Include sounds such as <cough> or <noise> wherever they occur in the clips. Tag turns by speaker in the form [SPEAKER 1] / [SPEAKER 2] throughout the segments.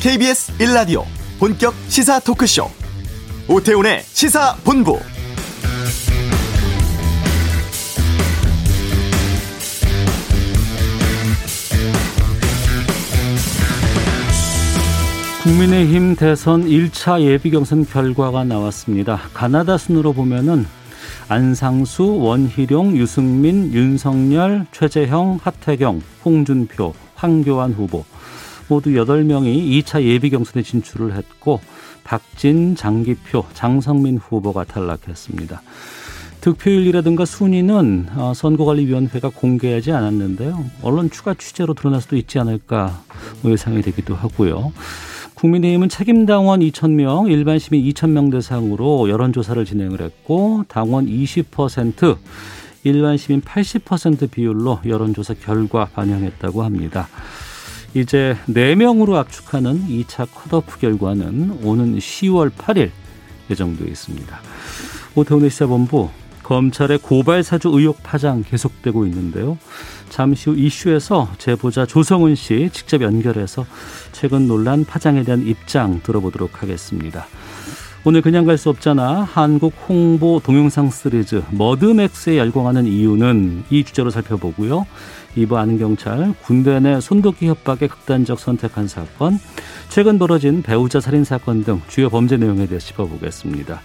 [SPEAKER 1] KBS 1라디오 본격 시사 토크쇼. 오태훈의 시사본부.
[SPEAKER 2] 국민의힘 대선 1차 예비경선 결과가 나왔습니다. 가나다 순으로 보면은 안상수, 원희룡, 유승민, 윤석열, 최재형, 하태경, 홍준표, 황교안 후보 모두 8명이 2차 예비 경선에 진출을 했고 박진, 장기표, 장성민 후보가 탈락했습니다. 득표율이라든가 순위는 어, 선거관리위원회가 공개하지 않았는데요. 언론 추가 취재로 드러날 수도 있지 않을까 뭐 예상이 되기도 하고요. 국민의힘은 책임당원 2,000명, 일반 시민 2,000명 대상으로 여론조사를 진행을 했고 당원 20%, 일반 시민 80% 비율로 여론조사 결과 반영했다고 합니다. 이제 4명으로 압축하는 2차 컷오프 결과는 오는 10월 8일 예정되어 있습니다. 오태훈의 시사본부 검찰의 고발 사주 의혹 파장 계속되고 있는데요. 잠시 후 이슈에서 제보자 조성은 씨 직접 연결해서 최근 논란 파장에 대한 입장 들어보도록 하겠습니다. 오늘 그냥 갈 수 없잖아. 한국 홍보 동영상 시리즈 머드맥스에 열광하는 이유는 이 주제로 살펴보고요. 이부 아는 경찰 군대 내 손도끼 협박에 극단적 선택한 사건, 최근 벌어진 배우자 살인 사건 등 주요 범죄 내용에 대해 짚어보겠습니다.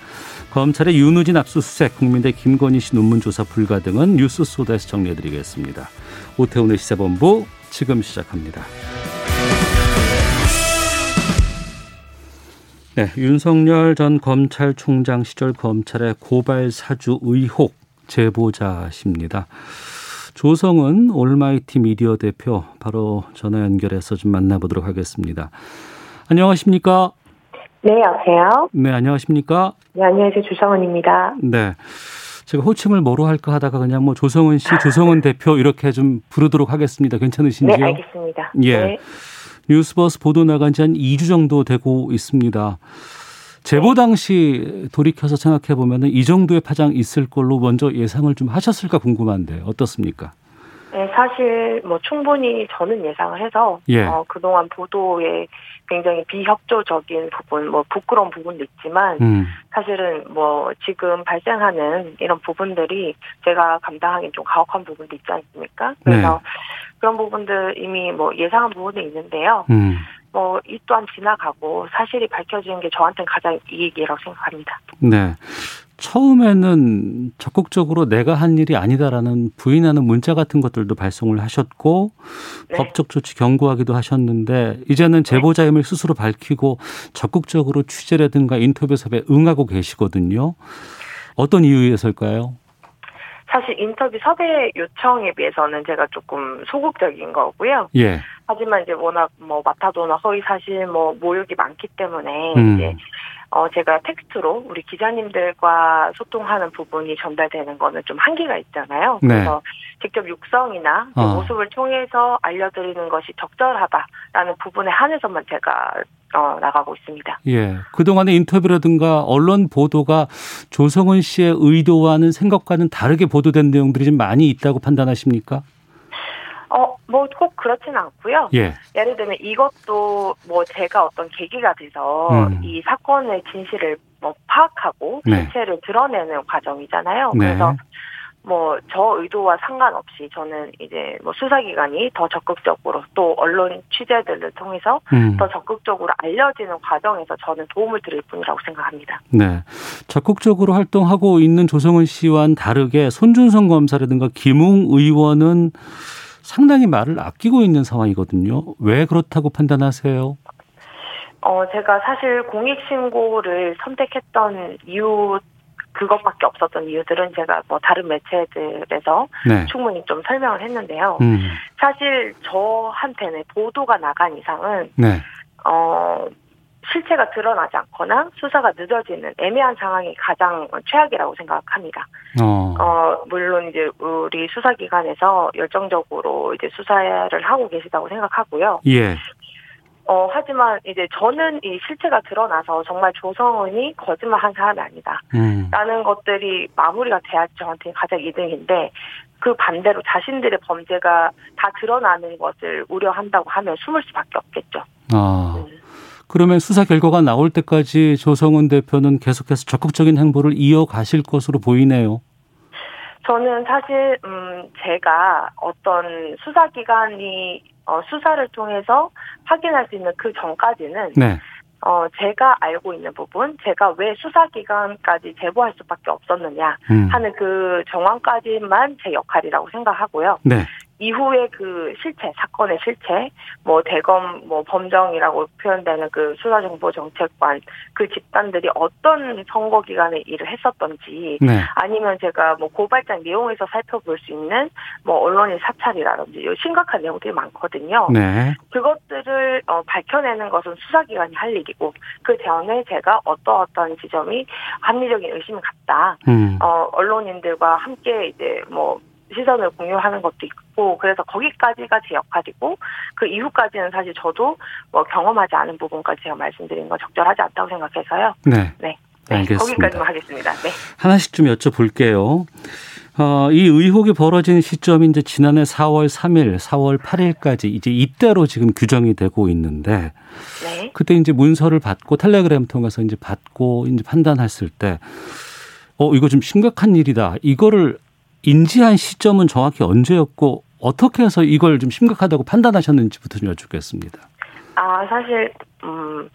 [SPEAKER 2] 검찰의 윤우진 압수수색, 국민대 김건희 씨 논문 조사 불가 등은 뉴스 소다에서 정리해드리겠습니다. 오태훈의 시사본부 지금 시작합니다. 네, 윤석열 전 검찰총장 시절 검찰의 고발 사주 의혹 제보자십니다. 조성은 올마이티 미디어 대표 바로 전화 연결해서 좀 만나보도록 하겠습니다. 안녕하십니까?
[SPEAKER 3] 네, 여보세요?
[SPEAKER 2] 네, 안녕하십니까?
[SPEAKER 3] 네, 안녕하세요. 주성은입니다.
[SPEAKER 2] 네. 제가 호칭을 뭐로 할까 하다가 그냥 뭐 조성은 씨, 조성은 <laughs> 대표 이렇게 좀 부르도록 하겠습니다. 괜찮으신지요?
[SPEAKER 3] 네, 알겠습니다.
[SPEAKER 2] 예.
[SPEAKER 3] 네.
[SPEAKER 2] 뉴스버스 보도 나간 지 한 2주 정도 되고 있습니다. 제보 당시 돌이켜서 생각해 보면은 이 정도의 파장 있을 걸로 먼저 예상을 좀 하셨을까 궁금한데 어떻습니까?
[SPEAKER 3] 네, 사실 뭐 충분히 저는 예상을 해서
[SPEAKER 2] 예.
[SPEAKER 3] 어, 그동안 보도에 굉장히 비협조적인 부분, 뭐 부끄러운 부분도 있지만
[SPEAKER 2] 음.
[SPEAKER 3] 사실은 뭐 지금 발생하는 이런 부분들이 제가 감당하기 좀 가혹한 부분도 있지 않습니까? 그래서 그런 부분들 이미 뭐 예상한 부분도 있는데요.
[SPEAKER 2] 음.
[SPEAKER 3] 뭐이 또한 지나가고 사실이 밝혀지는 게 저한테는 가장 이익이라고 생각합니다.
[SPEAKER 2] 네. 처음에는 적극적으로 내가 한 일이 아니다라는 부인하는 문자 같은 것들도 발송을 하셨고
[SPEAKER 3] 네.
[SPEAKER 2] 법적 조치 경고하기도 하셨는데 이제는 제보자임을 스스로 밝히고 적극적으로 취재라든가 인터뷰 섭외 응하고 계시거든요. 어떤 이유에서일까요?
[SPEAKER 3] 사실 인터뷰 섭외 요청에 비해서는 제가 조금 소극적인 거고요.
[SPEAKER 2] 예.
[SPEAKER 3] 하지만 이제 워낙 뭐 마타도나 허위 사실 뭐 모욕이 많기 때문에
[SPEAKER 2] 음.
[SPEAKER 3] 이제 어 제가 텍스트로 우리 기자님들과 소통하는 부분이 전달되는 거는 좀 한계가 있잖아요.
[SPEAKER 2] 네.
[SPEAKER 3] 그래서 직접 육성이나 그
[SPEAKER 2] 어.
[SPEAKER 3] 모습을 통해서 알려드리는 것이 적절하다라는 부분에 한해서만 제가 어 나가고 있습니다.
[SPEAKER 2] 예. 그동안의 인터뷰라든가 언론 보도가 조성은 씨의 의도와는 생각과는 다르게 보도된 내용들이 좀 많이 있다고 판단하십니까?
[SPEAKER 3] 어뭐꼭 그렇지는 않고요.
[SPEAKER 2] 예.
[SPEAKER 3] 예를 들면 이것도 뭐 제가 어떤 계기가 돼서
[SPEAKER 2] 음.
[SPEAKER 3] 이 사건의 진실을 뭐 파악하고
[SPEAKER 2] 네.
[SPEAKER 3] 실체를 드러내는 과정이잖아요.
[SPEAKER 2] 네.
[SPEAKER 3] 그래서 뭐 저 의도와 상관없이 저는 이제 뭐 수사기관이 더 적극적으로 또 언론 취재들을 통해서
[SPEAKER 2] 음.
[SPEAKER 3] 더 적극적으로 알려지는 과정에서 저는 도움을 드릴 뿐이라고 생각합니다.
[SPEAKER 2] 네. 적극적으로 활동하고 있는 조성은 씨와는 다르게 손준성 검사라든가 김웅 의원은 상당히 말을 아끼고 있는 상황이거든요. 왜 그렇다고 판단하세요?
[SPEAKER 3] 어 제가 사실 공익신고를 선택했던 이유 그것밖에 없었던 이유들은 제가 뭐 다른 매체들에서
[SPEAKER 2] 네.
[SPEAKER 3] 충분히 좀 설명을 했는데요.
[SPEAKER 2] 음.
[SPEAKER 3] 사실 저한테는 보도가 나간 이상은
[SPEAKER 2] 네.
[SPEAKER 3] 어 실체가 드러나지 않거나 수사가 늦어지는 애매한 상황이 가장 최악이라고 생각합니다.
[SPEAKER 2] 어.
[SPEAKER 3] 어 물론 이제 우리 수사기관에서 열정적으로 이제 수사를 하고 계시다고 생각하고요.
[SPEAKER 2] 예.
[SPEAKER 3] 어 하지만 이제 저는 이 실체가 드러나서 정말 조성은이 거짓말 한 사람이 아니다.
[SPEAKER 2] 음.
[SPEAKER 3] 라는 것들이 마무리가 돼야지 저한테 가장 이득인데 그 반대로 자신들의 범죄가 다 드러나는 것을 우려한다고 하면 숨을 수밖에 없겠죠.
[SPEAKER 2] 아.
[SPEAKER 3] 음.
[SPEAKER 2] 그러면 수사 결과가 나올 때까지 조성은 대표는 계속해서 적극적인 행보를 이어가실 것으로 보이네요.
[SPEAKER 3] 저는 사실 음 제가 어떤 수사 기관이 어 수사를 통해서 확인할 수 있는 그 전까지는 네. 어, 제가 알고 있는 부분, 제가 왜 수사기관까지 제보할 수밖에 없었느냐 음. 하는 그 정황까지만 제 역할이라고 생각하고요. 네. 이후에 그 실체, 사건의 실체, 뭐 대검 뭐 범정이라고 표현되는 그 수사정보정책관 그 집단들이 어떤 선거 기간에 일을 했었던지 네. 아니면 제가 뭐 고발장 내용에서 살펴볼 수 있는 뭐 언론인 사찰이라든지 심각한 내용들이 많거든요. 네. 그것들을 어, 밝혀내는 것은 수사기관이 할 일이고 그 전에 제가 어떠어떤 지점이 합리적인 의심을 갖다 음. 어, 언론인들과 함께 이제 뭐 시선을 공유하는 것도 있고 그래서 거기까지가 제 역할이고 그 이후까지는 사실 저도 뭐 경험하지 않은 부분까지 제가 말씀드린 건 적절하지 않다고 생각해서요.
[SPEAKER 2] 네. 네. 네, 알겠습니다.
[SPEAKER 3] 거기까지만 하겠습니다. 네.
[SPEAKER 2] 하나씩 좀 여쭤볼게요. 어, 이 의혹이 벌어진 시점이 이제 지난해 4월 3일, 4월 8일까지 이제 이때로 지금 규정이 되고 있는데 네. 그때 이제 문서를 받고 텔레그램 통해서 이제 받고 이제 판단했을 때 어, 이거 좀 심각한 일이다. 이거를 인지한 시점은 정확히 언제였고 어떻게 해서 이걸 좀 심각하다고 판단하셨는지부터 좀 여쭙겠습니다.
[SPEAKER 3] 아 사실 음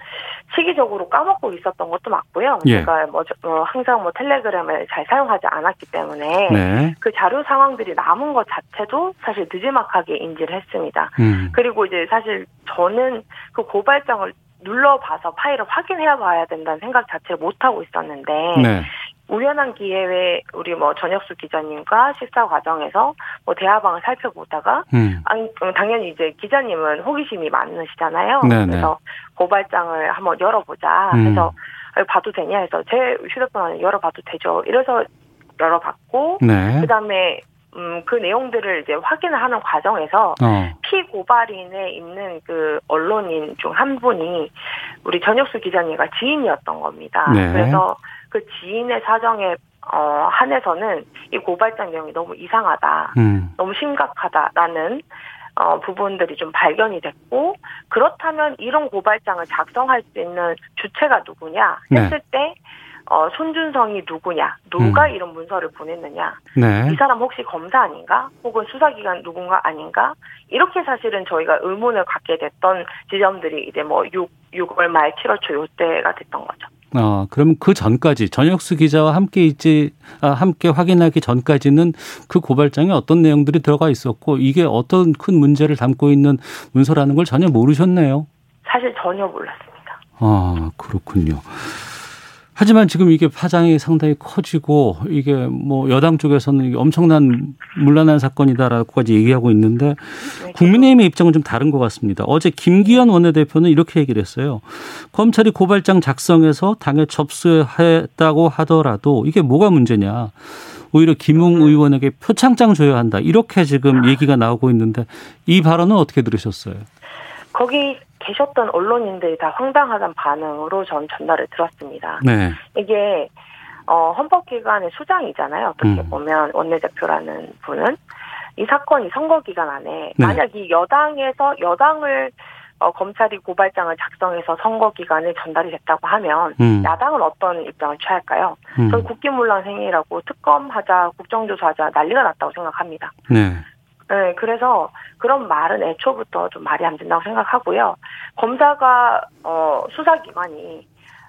[SPEAKER 3] 시기적으로 까먹고 있었던 것도 맞고요. 예. 제가 뭐, 뭐 항상 뭐 텔레그램을 잘 사용하지 않았기 때문에 네. 그 자료 상황들이 남은 것 자체도 사실 늦지막하게 인지를 했습니다. 음. 그리고 이제 사실 저는 그 고발장을 눌러봐서 파일을 확인해 봐야 된다는 생각 자체를 못 하고 있었는데 네. 우연한 기회에 우리 뭐 전혁수 기자님과 식사 과정에서 뭐 대화방을 살펴보다가 음. 아니, 음, 당연히 이제 기자님은 호기심이 많으시잖아요. 네네. 그래서 고발장을 한번 열어보자 음. 해서 봐도 되냐 해서 제 휴대폰을 열어봐도 되죠. 이래서 열어봤고 네. 그다음에 음, 그 내용들을 이제 확인을 하는 과정에서 어. 피고발인에 있는 그 언론인 중 한 분이 우리 전혁수 기자님과 지인이었던 겁니다. 네. 그래서 그 지인의 사정에 어, 한해서는 이 고발장 내용이 너무 이상하다, 음. 너무 심각하다라는 어, 부분들이 좀 발견이 됐고 그렇다면 이런 고발장을 작성할 수 있는 주체가 누구냐 네. 했을 네. 때 어, 손준성이 누구냐, 누가 음. 이런 문서를 보냈느냐, 네. 이 사람 혹시 검사 아닌가, 혹은 수사기관 누군가 아닌가, 이렇게 사실은 저희가 의문을 갖게 됐던 지점들이 이제 뭐 6, 6월 말 7월 초 요때가 됐던 거죠.
[SPEAKER 2] 어, 그럼 그 전까지 전혁수 기자와 함께 있지 아, 함께 확인하기 전까지는 그 고발장에 어떤 내용들이 들어가 있었고 이게 어떤 큰 문제를 담고 있는 문서라는 걸 전혀 모르셨네요.
[SPEAKER 3] 사실 전혀 몰랐습니다.
[SPEAKER 2] 아, 그렇군요. 하지만 지금 이게 파장이 상당히 커지고 이게 뭐 여당 쪽에서는 엄청난 문란한 사건이다라고까지 얘기하고 있는데 네, 국민의힘의 입장은 좀 다른 것 같습니다. 어제 김기현 원내대표는 이렇게 얘기를 했어요. 검찰이 고발장 작성해서 당에 접수했다고 하더라도 이게 뭐가 문제냐. 오히려 김웅 의원에게 표창장 줘야 한다. 이렇게 지금 얘기가 나오고 있는데 이 발언은 어떻게 들으셨어요?
[SPEAKER 3] 거기 계셨던 언론인들이 다 황당하다는 반응으로 전 전달을 들었습니다. 네. 이게 어, 헌법기관의 수장이잖아요. 어떻게 음. 보면 원내대표라는 분은 이 사건이 선거 기간 안에 네. 만약 이 여당에서 여당을 어, 검찰이 고발장을 작성해서 선거 기간에 전달이 됐다고 하면 음. 야당은 어떤 입장을 취할까요? 음. 저는 국기문란 행위라고 특검하자, 국정조사하자 난리가 났다고 생각합니다. 네. 네, 그래서 그런 말은 애초부터 좀 말이 안 된다고 생각하고요. 검사가 어 수사기관이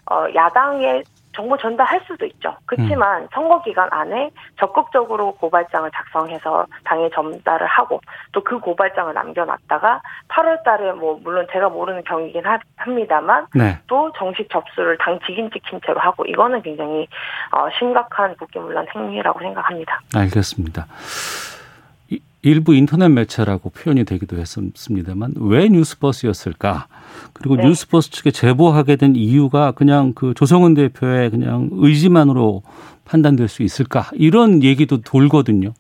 [SPEAKER 3] 어 야당의 정보 전달할 수도 있죠. 그렇지만 음. 선거 기간 안에 적극적으로 고발장을 작성해서 당에 전달을 하고 또 그 고발장을 남겨놨다가 8월달에 뭐 물론 제가 모르는 경위긴 하, 합니다만 네. 또 정식 접수를 당 직인 찍힌 채로 하고 이거는 굉장히 어, 심각한 국기문란 행위라고 생각합니다.
[SPEAKER 2] 알겠습니다. 일부 인터넷 매체라고 표현이 되기도 했습니다만 왜 뉴스버스였을까? 그리고 네. 뉴스버스 측에 제보하게 된 이유가 그냥 그 조성은 대표의 그냥 의지만으로 판단될 수 있을까? 이런 얘기도 돌거든요.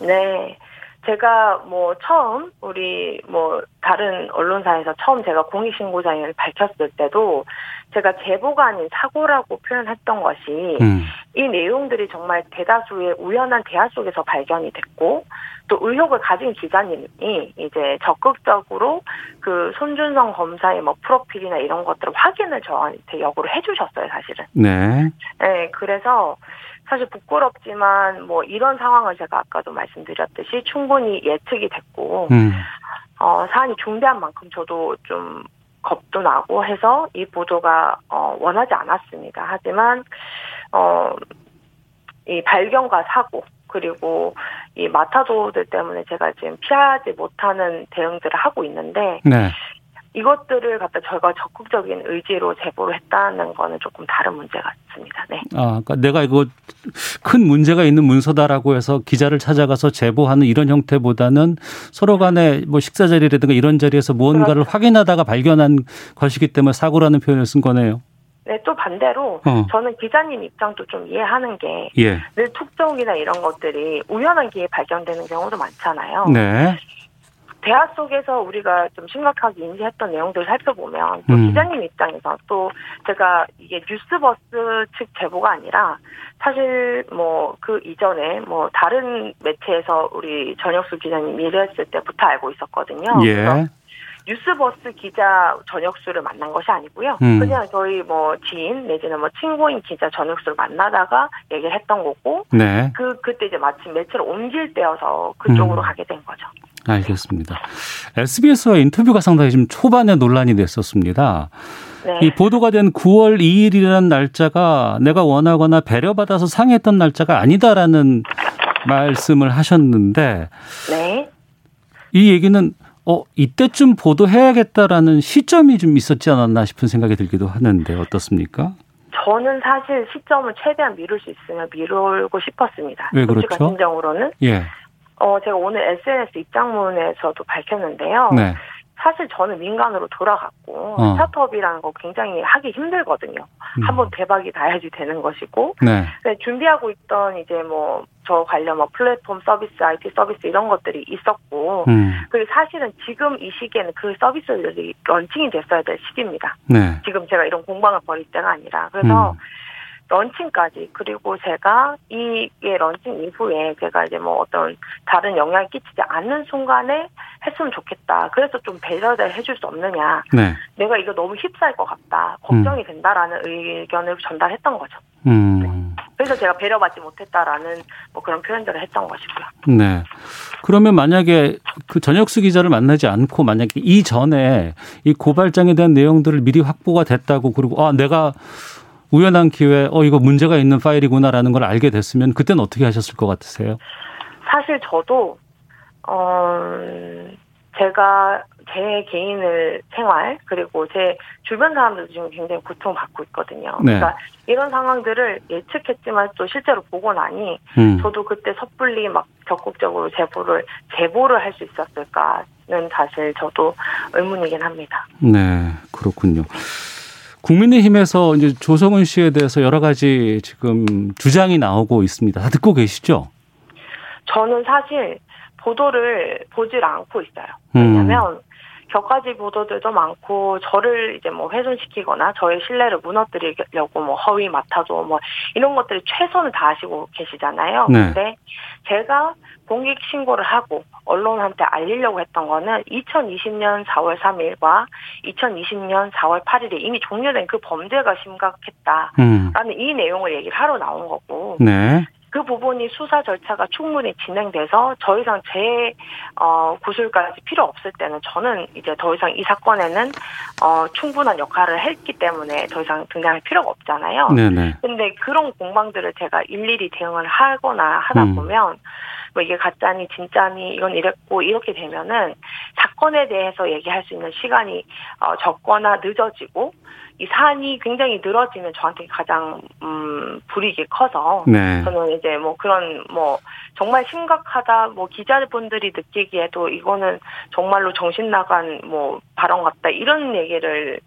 [SPEAKER 3] 네. 제가 뭐 처음 우리 뭐 다른 언론사에서 처음 제가 공익신고자임을 밝혔을 때도 제가 제보가 아닌 사고라고 표현했던 것이 음. 이 내용들이 정말 대다수의 우연한 대화 속에서 발견이 됐고 또 의혹을 가진 기자님이 이제 적극적으로 그 손준성 검사의 뭐 프로필이나 이런 것들을 확인을 저한테 역으로 해주셨어요 사실은.
[SPEAKER 2] 네.
[SPEAKER 3] 네 그래서 사실 부끄럽지만 뭐 이런 상황을 제가 아까도 말씀드렸듯이 충분히 예측이 됐고 음. 어 사안이 중대한 만큼 저도 좀 겁도 나고 해서 이 보도가 어 원하지 않았습니다. 하지만 어 이 발견과 사고 그리고 이 마타도들 때문에 제가 지금 피하지 못하는 대응들을 하고 있는데 네. 이것들을 갖다 저희가 적극적인 의지로 제보를 했다는 거는 조금 다른 문제 같습니다. 네.
[SPEAKER 2] 아, 그러니까 내가 이거 큰 문제가 있는 문서다라고 해서 기자를 찾아가서 제보하는 이런 형태보다는 서로 간에 뭐 식사 자리라든가 이런 자리에서 무언가를 그렇죠. 확인하다가 발견한 것이기 때문에 사고라는 표현을 쓴 거네요.
[SPEAKER 3] 네, 또 반대로 어. 저는 기자님 입장도 좀 이해하는 게 예. 늘 툭종이나 이런 것들이 우연한 기회에 발견되는 경우도 많잖아요.
[SPEAKER 2] 네.
[SPEAKER 3] 대화 속에서 우리가 좀 심각하게 인지했던 내용들을 살펴보면 또 음. 기자님 입장에서 또 제가 이게 뉴스버스 측 제보가 아니라 사실 뭐 그 이전에 뭐 다른 매체에서 우리 전혁수 기자님 일했을 때부터 알고 있었거든요.
[SPEAKER 2] 예.
[SPEAKER 3] 뉴스버스 기자 전혁수를 만난 것이 아니고요. 음. 그냥 저희 뭐 지인 내지는 뭐 친구인 기자 전혁수를 만나다가 얘기를 했던 거고,
[SPEAKER 2] 네.
[SPEAKER 3] 그 그때 이제 마침 매체를 옮길 때여서 그쪽으로 음. 가게 된 거죠.
[SPEAKER 2] 알겠습니다. SBS와 인터뷰가 상당히 좀 초반에 논란이 됐었습니다. 네. 이 보도가 된 9월 2일이라는 날짜가 내가 원하거나 배려받아서 상했던 날짜가 아니다라는 말씀을 하셨는데
[SPEAKER 3] 네.
[SPEAKER 2] 이 얘기는 어 이때쯤 보도해야겠다라는 시점이 좀 있었지 않았나 싶은 생각이 들기도 하는데 어떻습니까?
[SPEAKER 3] 저는 사실 시점을 최대한 미룰 수 있으면 미루고 싶었습니다.
[SPEAKER 2] 왜 그렇죠?
[SPEAKER 3] 심정으로는
[SPEAKER 2] 예.
[SPEAKER 3] 어, 제가 오늘 SNS 입장문에서도 밝혔는데요. 네. 사실 저는 민간으로 돌아갔고 어. 스타트업이라는 거 굉장히 하기 힘들거든요. 음. 한번 대박이 나야지 되는 것이고
[SPEAKER 2] 네.
[SPEAKER 3] 네, 준비하고 있던 이제 뭐 저 관련 뭐 플랫폼 서비스, IT 서비스 이런 것들이 있었고 음. 그리고 사실은 지금 이 시기에는 그 서비스들이 launching이 됐어야 될 시기입니다.
[SPEAKER 2] 네.
[SPEAKER 3] 지금 제가 이런 공방을 벌일 때가 아니라 그래서 음. 런칭까지 그리고 제가 이게 런칭 이후에 제가 이제 뭐 어떤 다른 영향을 끼치지 않는 순간에 했으면 좋겠다. 그래서 좀 배려를 해줄 수 없느냐.
[SPEAKER 2] 네.
[SPEAKER 3] 내가 이거 너무 휩싸일 것 같다. 걱정이 음. 된다라는 의견을 전달했던 거죠.
[SPEAKER 2] 음.
[SPEAKER 3] 네. 그래서 제가 배려받지 못했다라는 뭐 그런 표현들을 했던 것이고요.
[SPEAKER 2] 네. 그러면 만약에 그 전혁수 기자를 만나지 않고 만약에 이전에 이 고발장에 대한 내용들을 미리 확보가 됐다고 그리고 아 내가 우연한 기회에 어 이거 문제가 있는 파일이구나라는 걸 알게 됐으면 그때는 어떻게 하셨을 것 같으세요?
[SPEAKER 3] 사실 저도 어 제가 제 개인을 생활 그리고 제 주변 사람들도 지금 굉장히 고통받고 있거든요.
[SPEAKER 2] 네.
[SPEAKER 3] 그러니까 이런 상황들을 예측했지만 또 실제로 보고 나니
[SPEAKER 2] 음.
[SPEAKER 3] 저도 그때 섣불리 막 적극적으로 제보를 제보를 할 수 있었을까는 사실 저도 의문이긴 합니다.
[SPEAKER 2] 네, 그렇군요. 국민의힘에서 이제 조성은 씨에 대해서 여러 가지 지금 주장이 나오고 있습니다. 다 듣고 계시죠?
[SPEAKER 3] 저는 사실 보도를 보질 않고 있어요. 왜냐하면 음. 격가지 보도들도 많고 저를 이제 뭐 훼손시키거나 저의 신뢰를 무너뜨리려고 뭐 허위 맡아도 뭐 이런 것들이 최선을 다하시고 계시잖아요.
[SPEAKER 2] 네.
[SPEAKER 3] 근데 제가 공익 신고를 하고 언론한테 알리려고 했던 거는 2020년 4월 3일과 2020년 4월 8일에 이미 종료된 그 범죄가 심각했다라는 음. 이 내용을 얘기를 하러 나온 거고
[SPEAKER 2] 네.
[SPEAKER 3] 그 부분이 수사 절차가 충분히 진행돼서 더 이상 재 어, 구술까지 필요 없을 때는 저는 이제 더 이상 이 사건에는 어, 충분한 역할을 했기 때문에 더 이상 등장할 필요가 없잖아요.
[SPEAKER 2] 네네.
[SPEAKER 3] 근데 그런 공방들을 제가 일일이 대응을 하거나 하다 음. 보면 뭐 이게 가짜니 진짜니 이건 이랬고 이렇게 되면은 사건에 대해서 얘기할 수 있는 시간이 어, 적거나 늦어지고 이 사안이 굉장히 늘어지면 저한테 가장 음 불이익이 커서
[SPEAKER 2] 네.
[SPEAKER 3] 저는 이제 뭐 그런 뭐 정말 심각하다 뭐 기자분들이 느끼기에도 이거는 정말로 정신 나간 뭐 발언 같다 이런 얘기를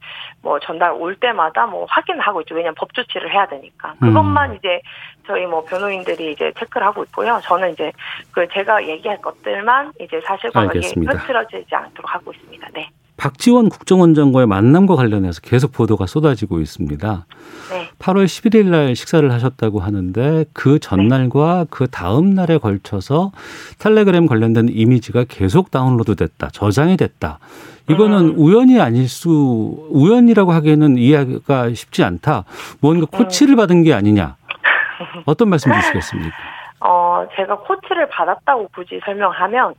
[SPEAKER 3] 뭐 전달 올 때마다 뭐 확인하고 있죠 왜냐면 법 조치를 해야 되니까 그것만 음. 이제 저희 뭐 변호인들이 이제 체크를 하고 있고요. 저는 이제 그 제가 얘기할 것들만 이제 사실관계 흐트러지지 않도록 하고 있습니다. 네.
[SPEAKER 2] 박지원 국정원장과의 만남과 관련해서 계속 보도가 쏟아지고 있습니다. 네. 8월 11일 날 식사를 하셨다고 하는데 그 전날과 네. 그 다음 날에 걸쳐서 텔레그램 관련된 이미지가 계속 다운로드 됐다. 저장이 됐다. 이거는 음. 우연이 아닐 수 우연이라고 하기에는 이해가 쉽지 않다. 뭔가 음. 코치를 받은 게 아니냐. <laughs> 어떤 말씀 주시겠습니까?
[SPEAKER 3] 어, 제가 코치를 받았다고 굳이 설명하면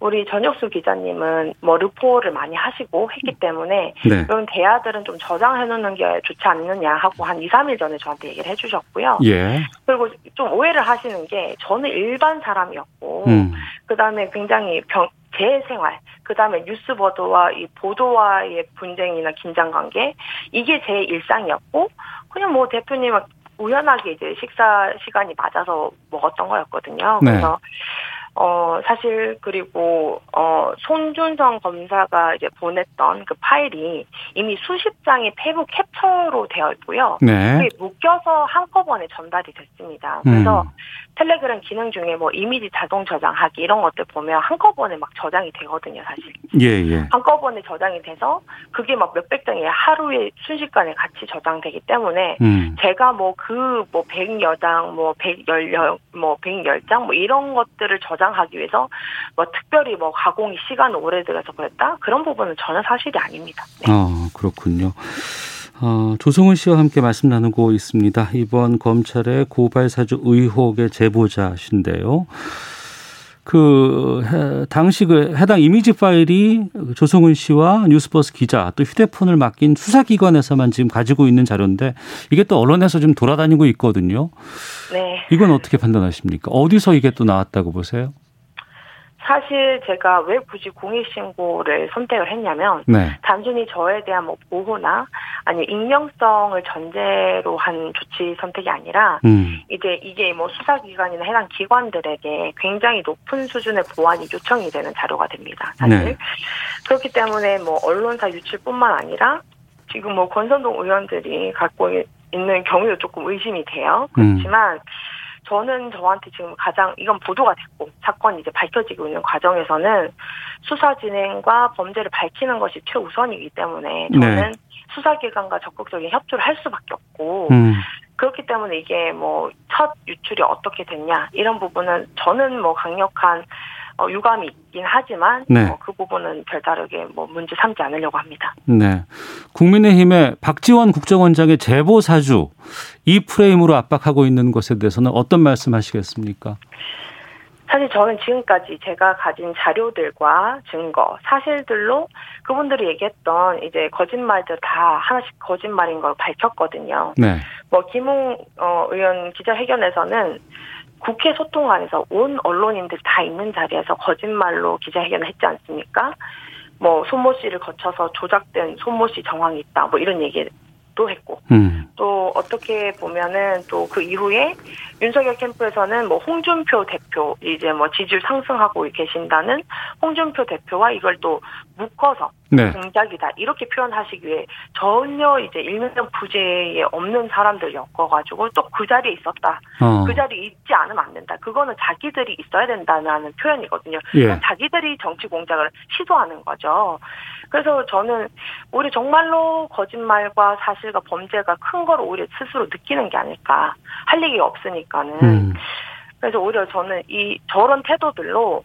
[SPEAKER 3] 우리 전혁수 기자님은 뭐 르포를 많이 하시고 했기 때문에 네. 이런 대화들은 좀 저장해 놓는 게 좋지 않느냐 하고 한 2, 3일 전에 저한테 얘기를 해 주셨고요. 예. 그리고 좀 오해를 하시는 게 저는 일반 사람이었고 음. 그다음에 굉장히 병, 제 생활, 그 다음에 뉴스 보도와 이 보도와의 분쟁이나 긴장 관계, 이게 제 일상이었고, 그냥 뭐 대표님 우연하게 이제 식사 시간이 맞아서 먹었던 거였거든요. 네. 그래서 어, 사실, 그리고, 어, 손준성 검사가 이제 보냈던 그 파일이 이미 수십 장의 페북 캡처로 되어 있고요. 네. 그게 묶여서 한꺼번에 전달이 됐습니다. 그래서 음. 텔레그램 기능 중에 뭐 이미지 자동 저장하기 이런 것들 보면 한꺼번에 막 저장이 되거든요, 사실.
[SPEAKER 2] 예, 예.
[SPEAKER 3] 한꺼번에 저장이 돼서 그게 막 몇백 장이 하루에 순식간에 같이 저장되기 때문에 음. 제가 뭐 그 뭐 백여 장, 뭐 백열 뭐 백열 장 뭐 이런 것들을 저장하기 위해서 뭐 특별히 뭐 가공이 시간 오래 들어서 그랬다 그런 부분은 전혀 사실이 아닙니다.
[SPEAKER 2] 네. 아 그렇군요. 어, 조성은 씨와 함께 말씀 나누고 있습니다. 이번 검찰의 고발 사주 의혹의 제보자신데요. 그 해, 당시 그 해당 이미지 파일이 조성은 씨와 뉴스버스 기자 또 휴대폰을 맡긴 수사기관에서만 지금 가지고 있는 자료인데 이게 또 언론에서 좀 돌아다니고 있거든요. 네. 이건 어떻게 판단하십니까? 어디서 이게 또 나왔다고 보세요?
[SPEAKER 3] 사실 제가 왜 굳이 공익신고를 선택을 했냐면 네. 단순히 저에 대한 뭐 보호나 아니 익명성을 전제로 한 조치 선택이 아니라 음. 이제 이게 뭐 수사기관이나 해당 기관들에게 굉장히 높은 수준의 보안이 요청이 되는 자료가 됩니다. 사실 네. 그렇기 때문에 뭐 언론사 유출뿐만 아니라 지금 뭐 권선동 의원들이 갖고 있는 경우도 조금 의심이 돼요. 그렇지만 음. 저는 저한테 지금 가장 이건 보도가 됐고 사건이 이제 밝혀지고 있는 과정에서는 수사 진행과 범죄를 밝히는 것이 최우선이기 때문에 저는 네. 수사기관과 적극적인 협조를 할 수밖에 없고 음. 그렇기 때문에 이게 뭐 첫 유출이 어떻게 됐냐 이런 부분은 저는 뭐 강력한 어, 유감이 있긴 하지만 네. 어, 그 부분은 별다르게 뭐 문제 삼지 않으려고 합니다.
[SPEAKER 2] 네. 국민의힘의 박지원 국정원장의 제보 사주 이 프레임으로 압박하고 있는 것에 대해서는 어떤 말씀하시겠습니까?
[SPEAKER 3] 사실 저는 지금까지 제가 가진 자료들과 증거, 사실들로 그분들이 얘기했던 이제 거짓말들 다 하나씩 거짓말인 걸 밝혔거든요. 네. 뭐 김웅 어, 의원 기자회견에서는 국회 소통관에서 온 언론인들이 다 있는 자리에서 거짓말로 기자회견을 했지 않습니까? 뭐 손모 씨를 거쳐서 조작된 손모 씨 정황이 있다. 뭐 이런 얘기를 또 했고 음. 또 어떻게 보면은 또 그 이후에 윤석열 캠프에서는 뭐 홍준표 대표 이제 뭐 지지율 상승하고 계신다는 홍준표 대표와 이걸 또 묶어서 네. 공작이다 이렇게 표현하시기 위해 전혀 이제 일면 부재에 없는 사람들 엮어가지고 또 그 자리에 있었다 어. 그 자리에 있지 않으면 안 된다 그거는 자기들이 있어야 된다는 표현이거든요 예. 자기들이 정치 공작을 시도하는 거죠 그래서 저는 우리 정말로 거짓말과 사실과 범죄가 큰 걸 오히려 스스로 느끼는 게 아닐까 할 얘기가 없으니까 는 음. 그래서 오히려 저는 이 저런 태도들로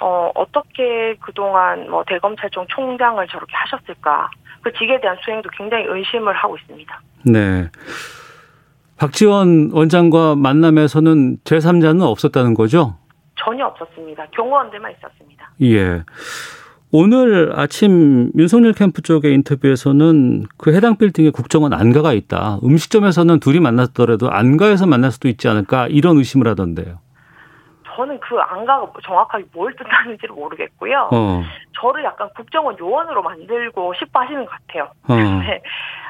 [SPEAKER 3] 어 어떻게 그동안 뭐 대검찰청 총장을 저렇게 하셨을까 그 직에 대한 수행도 굉장히 의심을 하고 있습니다.
[SPEAKER 2] 네. 박지원 원장과 만남에서는 제3자는 없었다는 거죠?
[SPEAKER 3] 전혀 없었습니다. 경호원들만 있었습니다.
[SPEAKER 2] 예. 오늘 아침 윤석열 캠프 쪽의 인터뷰에서는 그 해당 빌딩에 국정원 안가가 있다. 음식점에서는 둘이 만났더라도 안가에서 만날 수도 있지 않을까 이런 의심을 하던데요.
[SPEAKER 3] 저는 그 안가가 정확하게 뭘 뜻하는지를 모르겠고요. 어. 저를 약간 국정원 요원으로 만들고 싶어 하시는 것 같아요. 어. <laughs>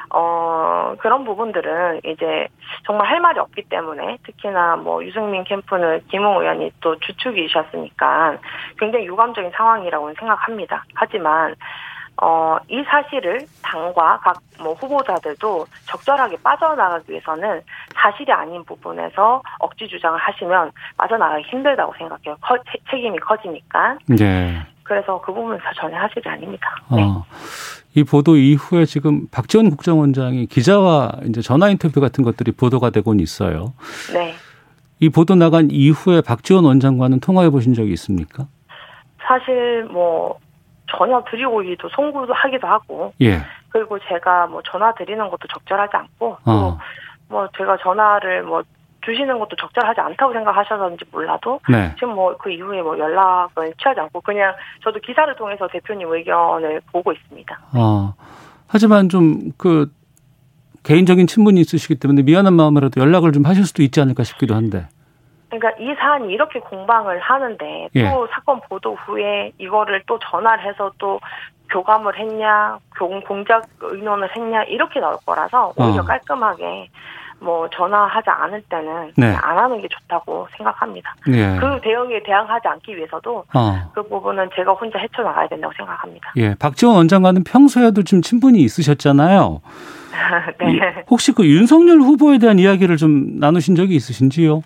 [SPEAKER 3] 네. 어, 그런 부분들은 이제 정말 할 말이 없기 때문에 특히나 뭐 유승민 캠프는 김웅 의원이 또 주축이셨으니까 굉장히 유감적인 상황이라고는 생각합니다. 하지만 어, 이 사실을 당과 각 뭐 후보자들도 적절하게 빠져나가기 위해서는 사실이 아닌 부분에서 억지 주장을 하시면 빠져나가기 힘들다고 생각해요. 커, 책임이 커지니까. 네. 그래서 그 부분은 전혀 사실이 아닙니다. 네. 어,
[SPEAKER 2] 이 보도 이후에 지금 박지원 국정원장이 기자와 이제 전화 인터뷰 같은 것들이 보도가 되곤 있어요. 네. 이 보도 나간 이후에 박지원 원장과는 통화해 보신 적이 있습니까?
[SPEAKER 3] 사실 뭐 전혀 드리고 오기도 송구도 하기도 하고 예. 그리고 제가 뭐 전화 드리는 것도 적절하지 않고 어. 뭐 제가 전화를 뭐 주시는 것도 적절하지 않다고 생각하셔서인지 몰라도 네. 지금 뭐 그 이후에 뭐 연락을 취하지 않고 그냥 저도 기사를 통해서 대표님 의견을 보고 있습니다.
[SPEAKER 2] 어. 하지만 좀 그 개인적인 친분이 있으시기 때문에 미안한 마음으로도 연락을 좀 하실 수도 있지 않을까 싶기도 한데.
[SPEAKER 3] 그러니까 이 사안이 이렇게 공방을 하는데 또 예. 사건 보도 후에 이거를 또 전화를 해서 또 교감을 했냐, 공작 의논을 했냐 이렇게 나올 거라서 오히려 어. 깔끔하게 뭐 전화하지 않을 때는 네. 안 하는 게 좋다고 생각합니다. 예. 그 대응에 대항하지 않기 위해서도 어. 그 부분은 제가 혼자 헤쳐나가야 된다고 생각합니다.
[SPEAKER 2] 예, 박지원 원장과는 평소에도 좀 친분이 있으셨잖아요. <laughs> 네. 혹시 그 윤석열 후보에 대한 이야기를 좀 나누신 적이 있으신지요?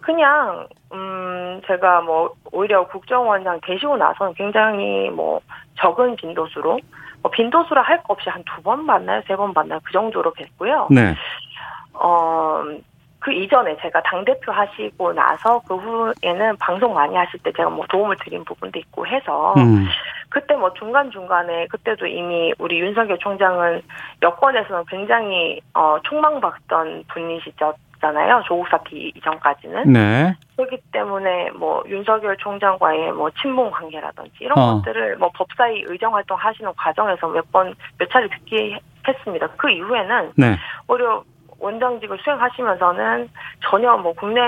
[SPEAKER 3] 그냥 음 제가 뭐 오히려 국정원장 되시고 나서는 굉장히 뭐 적은 빈도수로 뭐 빈도수로 할거 없이 한 두 번 만나요, 세 번 만나요 그 정도로 뵀고요. 네. 어. 그 이전에 제가 당대표 하시고 나서 그 후에는 방송 많이 하실 때 제가 뭐 도움을 드린 부분도 있고 해서 음. 그때 뭐 중간중간에 그때도 이미 우리 윤석열 총장은 여권에서는 굉장히 어 총망받던 분이시죠. 있잖아요. 조국 사태 이전까지는. 네. 그렇기 때문에 뭐 윤석열 총장과의 뭐 친분 관계라든지 이런 어. 것들을 뭐 법사위 의정 활동 하시는 과정에서 몇 번 몇 차례 듣기 했습니다. 그 이후에는 네. 오히려 원장직을 수행하시면서는 전혀 뭐 국내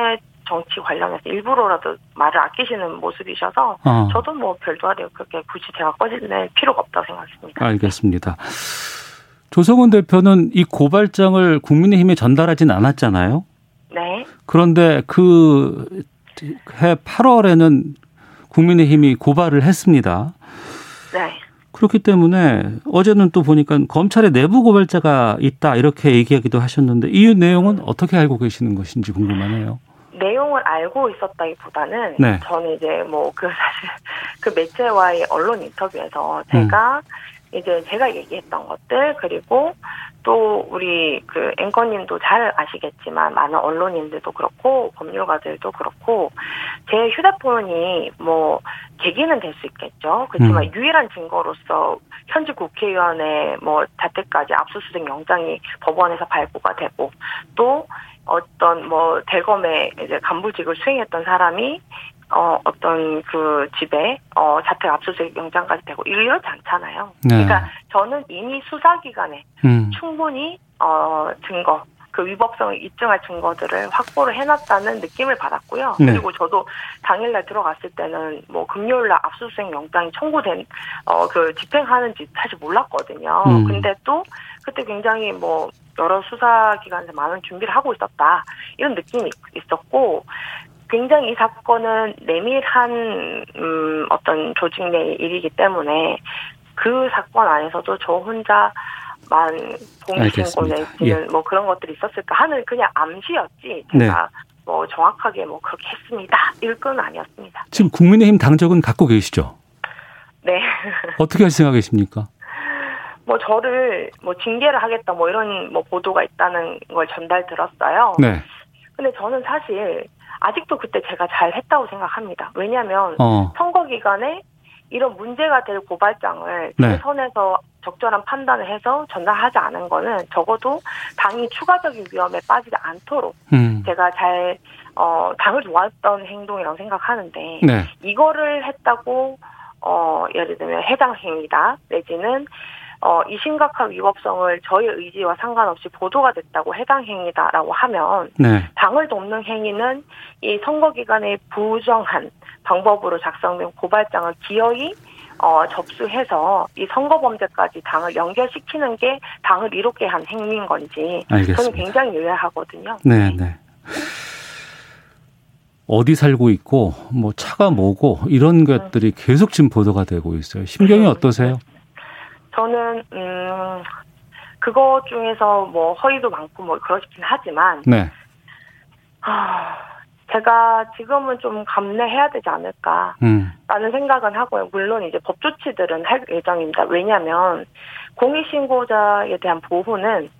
[SPEAKER 3] 정치 관련해서 일부러라도 말을 아끼시는 모습이셔서 어. 저도 뭐 별도하게 그렇게 굳이 제가 꺼질 필요가 없다고 생각했습니다.
[SPEAKER 2] 알겠습니다. 조성훈 대표는 이 고발장을 국민의힘에 전달하진 않았잖아요.
[SPEAKER 3] 네.
[SPEAKER 2] 그런데 그 해 8월에는 국민의힘이 고발을 했습니다.
[SPEAKER 3] 네.
[SPEAKER 2] 그렇기 때문에 어제는 또 보니까 검찰의 내부 고발자가 있다 이렇게 얘기하기도 하셨는데 이 내용은 어떻게 알고 계시는 것인지 궁금하네요.
[SPEAKER 3] 내용을 알고 있었다기보다는 네. 저는 이제 뭐 그 사실 그 매체와의 언론 인터뷰에서 제가 음. 이제 제가 얘기했던 것들 그리고 또 우리 그 앵커님도 잘 아시겠지만 많은 언론인들도 그렇고 법률가들도 그렇고 제 휴대폰이 뭐 계기는 될 수 있겠죠. 그렇지만 음. 유일한 증거로서 현직 국회의원의 뭐 자택까지 압수수색 영장이 법원에서 발부가 되고 또 어떤 뭐 대검의 이제 간부직을 수행했던 사람이 어, 어떤 그 집에, 어, 자택 압수수색 영장까지 되고, 이렇지 않잖아요. 네. 그러니까 저는 이미 수사기관에 음. 충분히, 어, 증거, 그 위법성을 입증할 증거들을 확보를 해놨다는 느낌을 받았고요. 네. 그리고 저도 당일날 들어갔을 때는 뭐 금요일날 압수수색 영장이 청구된 어 그 집행하는지 사실 몰랐거든요. 음. 근데 또 그때 굉장히 뭐 여러 수사기관에서 많은 준비를 하고 있었다 이런 느낌이 있었고 굉장히 이 사건은 내밀한 음, 어떤 조직 내 일이기 때문에 그 사건 안에서도 저 혼자만 공신고 내지는 예. 뭐 그런 것들이 있었을까 하는 그냥 암시였지 제가 네. 뭐 정확하게 뭐 그렇게 했습니다 이건 건 아니었습니다.
[SPEAKER 2] 지금 국민의힘 당적은 갖고 계시죠?
[SPEAKER 3] 네. <laughs>
[SPEAKER 2] 어떻게 생각하십니까?
[SPEAKER 3] 뭐 저를 뭐 징계를 하겠다 뭐 이런 뭐 보도가 있다는 걸 전달 들었어요. 네. 근데 저는 사실 아직도 그때 제가 잘 했다고 생각합니다. 왜냐하면 어. 선거 기간에 이런 문제가 될 고발장을 네. 선에서 적절한 판단을 해서 전달하지 않은 거는 적어도 당이 추가적인 위험에 빠지지 않도록 음. 제가 잘 어, 당을 도왔던 행동이라고 생각하는데 네. 이거를 했다고 어, 예를 들면 해당 행위다 내지는 어, 이 심각한 위법성을 저의 의지와 상관없이 보도가 됐다고 해당 행위다라고 하면 네. 당을 돕는 행위는 이 선거 기간에 부정한 방법으로 작성된 고발장을 기어이 어, 접수해서 이 선거 범죄까지 당을 연결시키는 게 당을 이롭게 한 행위인 건지 알겠습니다. 저는 굉장히 의아하거든요.
[SPEAKER 2] 네, 네. 어디 살고 있고 뭐 차가 뭐고 이런 것들이 계속 지금 보도가 되고 있어요. 심경이 음. 어떠세요?
[SPEAKER 3] 저는 음 그거 중에서 뭐 허위도 많고 뭐 그렇긴 하지만 네. 아 제가 지금은 좀 감내해야 되지 않을까라는 음. 생각은 하고요. 물론 이제 법 조치들은 할 예정입니다. 왜냐하면 공익신고자에 대한 보호는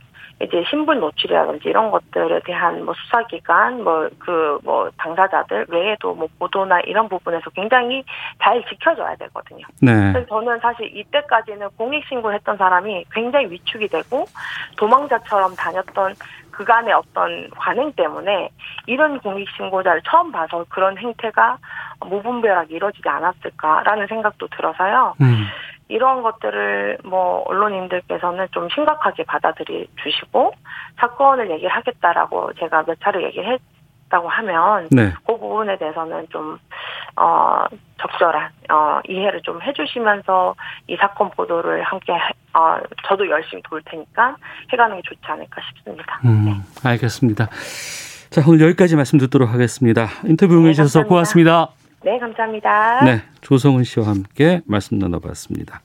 [SPEAKER 3] 이제 신분 노출이라든지 이런 것들에 대한 뭐 수사기관, 뭐 그뭐 뭐 당사자들 외에도 뭐 보도나 이런 부분에서 굉장히 잘 지켜줘야 되거든요. 네. 그래서 저는 사실 이때까지는 공익 신고했던 사람이 굉장히 위축이 되고 도망자처럼 다녔던 그간의 어떤 관행 때문에 이런 공익신고자를 처음 봐서 그런 행태가 무분별하게 이루어지지 않았을까라는 생각도 들어서요. 음. 이런 것들을 뭐 언론인들께서는 좀 심각하게 받아들이 주시고 사건을 얘기를 하겠다라고 제가 몇 차례 얘기를 했다고 하면 네. 그 부분에 대해서는 좀 어, 적절한 어, 이해를 좀 해주시면서 이 사건 보도를 함께 어, 저도 열심히 도울 테니까 해가는 게 좋지 않을까 싶습니다.
[SPEAKER 2] 음, 네. 알겠습니다. 자 오늘 여기까지 말씀 듣도록 하겠습니다. 인터뷰 응해주셔서 네, 고맙습니다.
[SPEAKER 3] 네, 감사합니다.
[SPEAKER 2] 네, 조성은 씨와 함께 말씀 나눠봤습니다.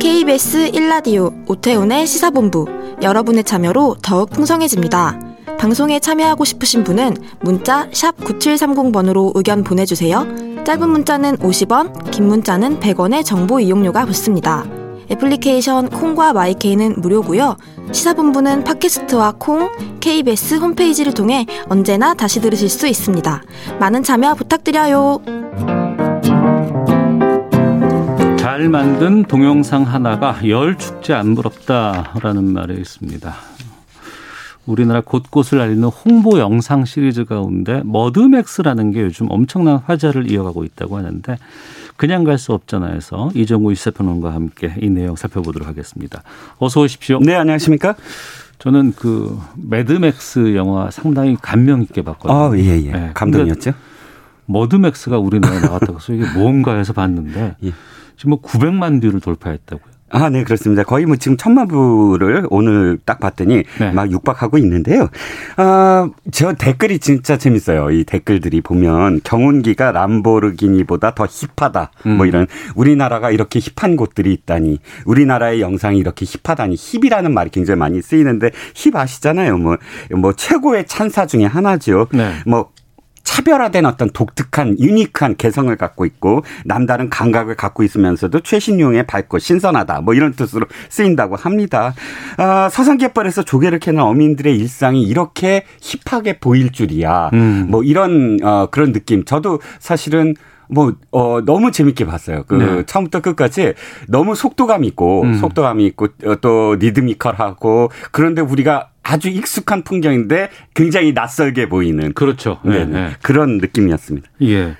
[SPEAKER 4] KBS 1라디오 오태훈의 시사본부 여러분의 참여로 더욱 풍성해집니다. 방송에 참여하고 싶으신 분은 문자 9730번으로 의견 보내주세요. 짧은 문자는 50원, 긴 문자는 100원의 정보 이용료가 붙습니다. 애플리케이션 콩과 마이케이는 무료고요. 시사본부는 팟캐스트와 콩, KBS 홈페이지를 통해 언제나 다시 들으실 수 있습니다. 많은 참여 부탁드려요.
[SPEAKER 2] 잘 만든 동영상 하나가 열 축제 안 부럽다라는 말이 있습니다. 우리나라 곳곳을 알리는 홍보 영상 시리즈 가운데 머드맥스라는 게 요즘 엄청난 화제를 이어가고 있다고 하는데 그냥 갈 수 없잖아요. 해서 이정우 시사평론가와 함께 이 내용 살펴보도록 하겠습니다. 어서 오십시오.
[SPEAKER 5] 네, 안녕하십니까?
[SPEAKER 2] 저는 그 매드맥스 영화 상당히 감명 있게 봤거든요.
[SPEAKER 5] 아, 예, 예. 네. 감동이었죠.
[SPEAKER 2] 머드맥스가 우리나라에 나왔다고 해서 이게 뭔가 해서 봤는데 <laughs> 예. 지금 뭐 900만 뷰를 돌파했다고요.
[SPEAKER 5] 아, 네, 그렇습니다. 거의 뭐 지금 천만 부를 오늘 딱 봤더니 네. 막 육박하고 있는데요. 아, 저 댓글이 진짜 재밌어요. 이 댓글들이 보면 경운기가 람보르기니보다 더 힙하다. 뭐 음. 뭐 이런 우리나라가 이렇게 힙한 곳들이 있다니. 우리나라의 영상이 이렇게 힙하다니. 힙이라는 말이 굉장히 많이 쓰이는데 힙 아시잖아요. 뭐, 뭐 최고의 찬사 중에 하나죠. 네. 뭐 차별화된 어떤 독특한 유니크한 개성을 갖고 있고 남다른 감각을 갖고 있으면서도 최신용에 밝고 신선하다 뭐 이런 뜻으로 쓰인다고 합니다. 아, 서산갯벌에서 조개를 캐는 어민들의 일상이 이렇게 힙하게 보일 줄이야. 음. 뭐 이런 어, 그런 느낌. 저도 사실은 뭐, 어, 너무 재밌게 봤어요. 그, 네. 처음부터 끝까지 너무 속도감 있고, 음. 속도감이 있고, 어, 또 리드미컬하고, 그런데 우리가 아주 익숙한 풍경인데 굉장히 낯설게 보이는.
[SPEAKER 2] 그렇죠. 네, 네.
[SPEAKER 5] 그런 느낌이었습니다.
[SPEAKER 2] 예.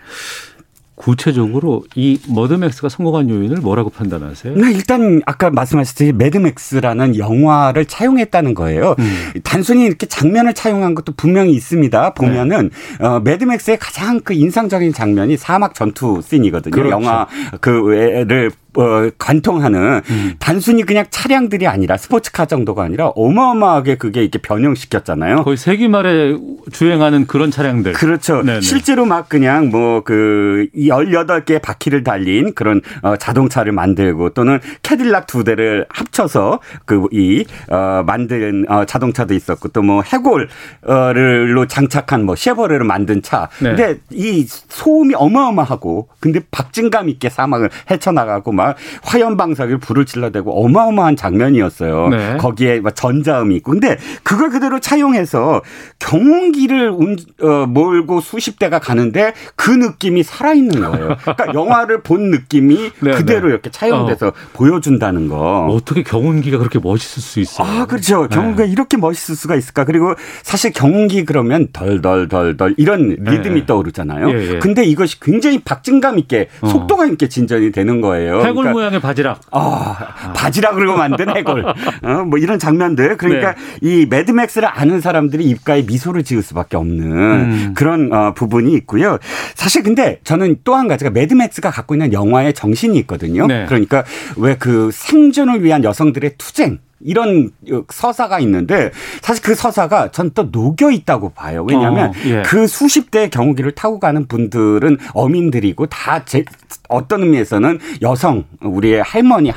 [SPEAKER 2] 구체적으로 이 머드맥스가 성공한 요인을 뭐라고 판단하세요?
[SPEAKER 5] 네, 일단 아까 말씀하셨듯이 매드맥스라는 영화를 차용했다는 거예요. 음. 단순히 이렇게 장면을 차용한 것도 분명히 있습니다. 보면은 네. 어, 매드맥스의 가장 그 인상적인 장면이 사막 전투 씬이거든요. 그렇죠. 영화 그를 어, 관통하는 음. 단순히 그냥 차량들이 아니라 스포츠카 정도가 아니라 어마어마하게 그게 이렇게 변형시켰잖아요.
[SPEAKER 2] 거의 세기 말에 주행하는 그런 차량들.
[SPEAKER 5] 그렇죠. 네네. 실제로 막 그냥 뭐그 18개 바퀴를 달린 그런 어, 자동차를 만들고 또는 캐딜락 두 대를 합쳐서 그이 어, 만든 어, 자동차도 있었고 또 뭐 해골을로 장착한 뭐 쉐보레로 만든 차. 네. 근데 이 소음이 어마어마하고 근데 박진감 있게 사막을 헤쳐나가고 막 화염 방사기를 불을 질러대고 어마어마한 장면이었어요. 네. 거기에 막 전자음이 있고 근데 그걸 그대로 차용해서 경운기를 운, 어, 몰고 수십 대가 가는데 그 느낌이 살아있는 거예요. 그러니까 영화를 본 느낌이 <laughs> 네, 그대로 네. 이렇게 차용돼서 어. 보여준다는 거.
[SPEAKER 2] 어떻게 경운기가 그렇게 멋있을 수 있어요?
[SPEAKER 5] 아 그렇죠. 네. 경운기가 이렇게 멋있을 수가 있을까? 그리고 사실 경운기 그러면 덜덜덜덜 이런 네. 리듬이 떠오르잖아요. 예, 예. 근데 이것이 굉장히 박진감 있게 어. 속도감 있게 진전이 되는 거예요.
[SPEAKER 2] 해골 그러니까, 모양의 바지락.
[SPEAKER 5] 아, 바지락으로 만든 해골. 어, 뭐 이런 장면들. 그러니까 네. 이 매드맥스를 아는 사람들이 입가에 미소를 지을 수밖에 없는 음. 그런 어, 부분이 있고요. 사실 근데 저는 또한 가지가 매드맥스가 갖고 있는 영화의 정신이 있거든요. 네. 그러니까 왜 그 생존을 위한 여성들의 투쟁 이런 서사가 있는데 사실 그 서사가 전 또 녹여 있다고 봐요. 왜냐하면 어, 예. 그 수십 대의 경운기를 타고 가는 분들은 어민들이고 다 제, 어떤 의미에서는 여성 우리의 할머니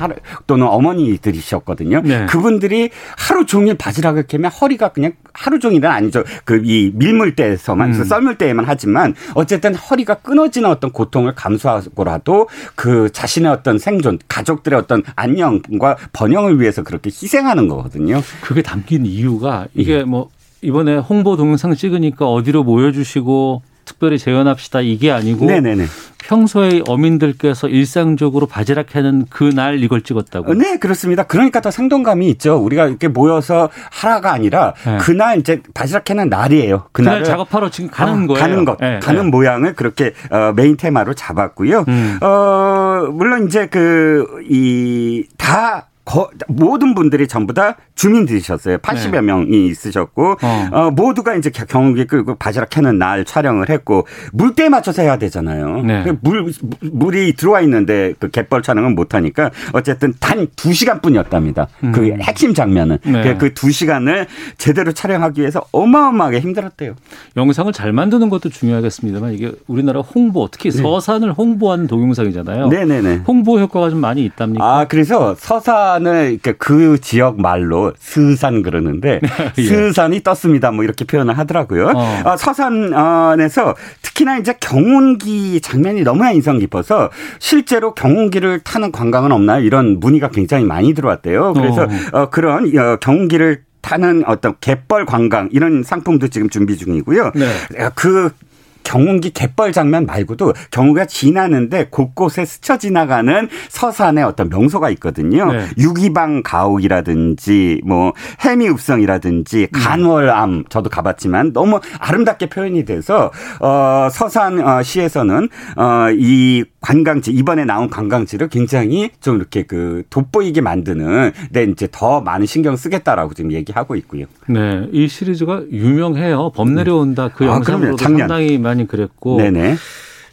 [SPEAKER 5] 또는 어머니들이셨거든요. 네. 그분들이 하루 종일 바지락을 캐면 허리가 그냥 하루 종일은 아니죠. 그 이 밀물대에서만 음. 썰물대에만 하지만 어쨌든 허리가 끊어지는 어떤 고통을 감수하고라도 그 자신의 어떤 생존, 가족들의 어떤 안녕과 번영을 위해서 그렇게 희생 하는 거거든요.
[SPEAKER 2] 그게 담긴 이유가 이게 예. 뭐 이번에 홍보 동영상 찍으니까 어디로 모여주시고 특별히 재현합시다 이게 아니고 네네네. 평소에 어민들께서 일상적으로 바지락 캐는 그날 이걸 찍었다고.
[SPEAKER 5] 네, 그렇습니다. 그러니까 더 생동감이 있죠. 우리가 이렇게 모여서 하라가 아니라 네. 그날 이제 바지락 캐는 날이에요.
[SPEAKER 2] 그날, 그날 작업하러 지금 가는 어, 거예요.
[SPEAKER 5] 가는 것, 네, 가는 네. 모양을 그렇게 어, 메인 테마로 잡았고요. 음. 어, 물론 이제 그 이 다 거, 모든 분들이 전부 다 주민들이셨어요. 80여 네. 명이 있으셨고 어. 어. 모두가 이제 경운기 끌고 바지락 캐는 날 촬영을 했고 물때에 맞춰서 해야 되잖아요. 네. 그물 물이 들어와 있는데 그 갯벌 촬영은 못 하니까 어쨌든 단 2시간뿐이었답니다. 음. 그 핵심 장면은 네. 그 2시간을 제대로 촬영하기 위해서 어마어마하게 힘들었대요.
[SPEAKER 2] 영상을 잘 만드는 것도 중요하겠습니다만 이게 우리나라 홍보 특히 네. 서산을 홍보하는 동영상이잖아요. 네네네. 홍보 효과가 좀 많이 있답니까?
[SPEAKER 5] 아 그래서 서산 을 그 지역 말로 스산 그러는데 <laughs> 예. 스산이 떴습니다. 뭐 이렇게 표현을 하더라고요. 어. 어, 서산에서 특히나 이제 경운기 장면이 너무나 인상 깊어서 실제로 경운기를 타는 관광은 없나요? 이런 문의가 굉장히 많이 들어왔대요. 그래서 어. 어 그런 어, 경운기를 타는 어떤 갯벌 관광 이런 상품도 지금 준비 중이고요. 네. 그 경운기 갯벌 장면 말고도 경우가 지나는데 곳곳에 스쳐 지나가는 서산의 어떤 명소가 있거든요. 네. 유기방 가옥이라든지 뭐 해미읍성이라든지 음. 간월암 저도 가봤지만 너무 아름답게 표현이 돼서 어 서산 어, 시에서는 어이 관광지 이번에 나온 관광지를 굉장히 좀 이렇게 그 돋보이게 만드는 데 이제 더 많은 신경 쓰겠다라고 지금 얘기하고 있고요.
[SPEAKER 2] 네, 이 시리즈가 유명해요. 범 내려온다 그 아, 영상으로 상당히 많이 그랬고. 네네.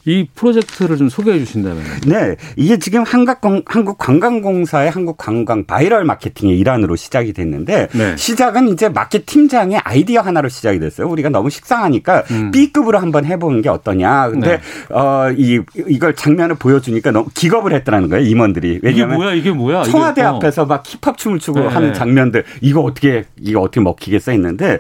[SPEAKER 2] 이 프로젝트를 좀 소개해 주신다면.
[SPEAKER 5] 네. 이게 지금 한국관광공사의 한국관광 바이럴 마케팅의 일환으로 시작이 됐는데 네. 시작은 이제 마케팅 팀장의 아이디어 하나로 시작이 됐어요. 우리가 너무 식상하니까 음. B급으로 한번 해보는 게 어떠냐. 근데 네. 어, 이, 이걸 장면을 보여주니까 너무 기겁을 했더라는 거예요. 임원들이.
[SPEAKER 2] 왜냐면 이게 뭐야, 이게 뭐야.
[SPEAKER 5] 청와대 이게, 어. 앞에서 막 힙합 춤을 추고 네. 하는 장면들 이거 어떻게, 이거 어떻게 먹히겠어 했는데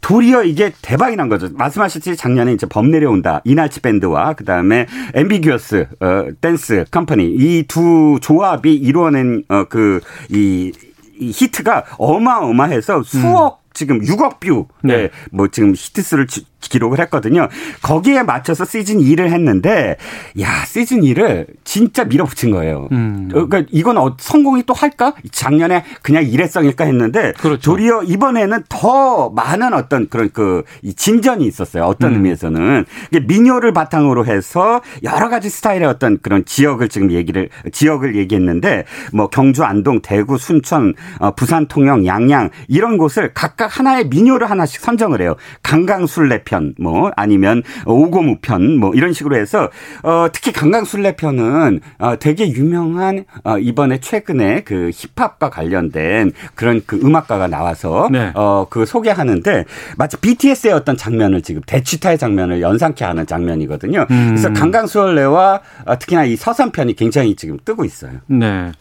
[SPEAKER 5] 도리어 이게 대박이 난 거죠. 말씀하셨듯이 작년에 이제 범 내려온다. 이날치 밴드와 그다음에 앰비규어스 어, 댄스 컴퍼니 이 두 조합이 이루어낸 어, 그이 이 히트가 어마어마해서 수억 음. 지금 6억 뷰, 네. 뭐 지금 히트수를 기록을 했거든요. 거기에 맞춰서 시즌 2를 했는데 야 시즌 2를 진짜 밀어붙인 거예요. 음. 어, 그러니까 이건 어, 성공이 또 할까? 작년에 그냥 일회성일까 했는데 그렇죠. 도리어 이번에는 더 많은 어떤 그런 그 진전이 있었어요. 어떤 음. 의미에서는 민요를 바탕으로 해서 여러 가지 스타일의 어떤 그런 지역을 지금 얘기를 지역을 얘기했는데 뭐 경주, 안동, 대구, 순천, 어, 부산, 통영, 양양 이런 곳을 각각 하나의 민요를 하나씩 선정을 해요. 강강술래편 편, 뭐 아니면 오고무 편, 뭐 이런 식으로 해서 어 특히 강강술래 편은 어 되게 유명한 어 이번에 최근에 그 힙합과 관련된 그런 그 음악가가 나와서 네. 어그 소개하는데 마치 BTS의 어떤 장면을 지금 대치타의 장면을 연상케 하는 장면이거든요. 음. 그래서 강강술래와 어, 특히나 이 서산 편이 굉장히 지금 뜨고 있어요.
[SPEAKER 2] 네.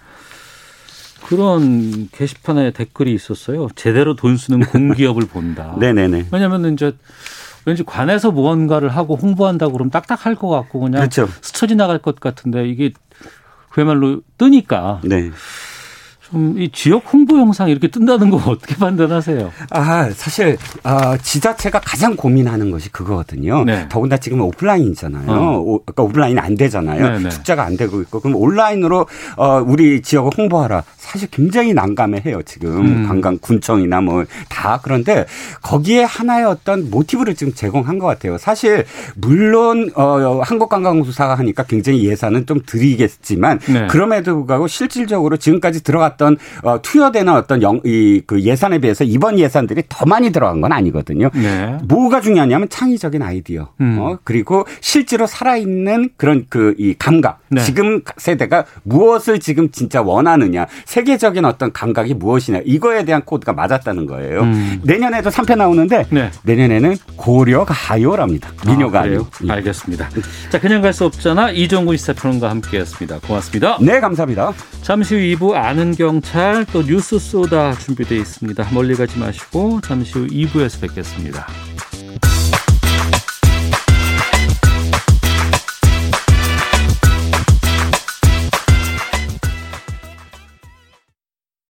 [SPEAKER 2] 그런 게시판에 댓글이 있었어요. 제대로 돈 쓰는 공기업을 본다. <laughs>
[SPEAKER 5] 네네네.
[SPEAKER 2] 왜냐하면 이제 왠지 관에서 무언가를 하고 홍보한다고 그러면 딱딱할 것 같고 그냥 그렇죠. 스쳐 지나갈 것 같은데 이게 그야말로 뜨니까 네. 좀 이 지역 홍보 영상 이렇게 뜬다는 거 어떻게 판단하세요?
[SPEAKER 5] 아 사실 아 지자체가 가장 고민하는 것이 그거거든요. 네. 더군다나 지금 오프라인이잖아요. 어. 오, 그러니까 오프라인 안 되잖아요. 네네. 네. 축제가 안 되고 있고 그럼 온라인으로 어 우리 지역을 홍보하라. 사실 굉장히 난감해해요 지금 음. 관광 군청이나 뭐 다 그런데 거기에 하나의 어떤 모티브를 지금 제공한 것 같아요. 사실 물론 어 한국관광공사가 하니까 굉장히 예산은 좀 드리겠지만 네. 그럼에도 불구하고 실질적으로 지금까지 들어갔 어떤 어, 투여되는 어떤 영, 이, 그 예산에 비해서 이번 예산들이 더 많이 들어간 건 아니거든요. 네. 뭐가 중요하냐면 창의적인 아이디어, 음. 어, 그리고 실제로 살아있는 그런 그 이 감각. 네. 지금 세대가 무엇을 지금 진짜 원하느냐, 세계적인 어떤 감각이 무엇이냐, 이거에 대한 코드가 맞았다는 거예요. 음. 내년에도 3편 나오는데 네. 내년에는 고려 가요랍니다. 민요가 아, 니고
[SPEAKER 2] 알겠습니다. 자, 그냥 갈 수 없잖아. 이종구 시사평론가 함께했습니다. 고맙습니다.
[SPEAKER 5] 네, 감사합니다.
[SPEAKER 2] 잠시 후 2부 아는 경찰 또 뉴스 쏘다 준비되어 있습니다. 멀리 가지 마시고 잠시 후 2부에서 뵙겠습니다.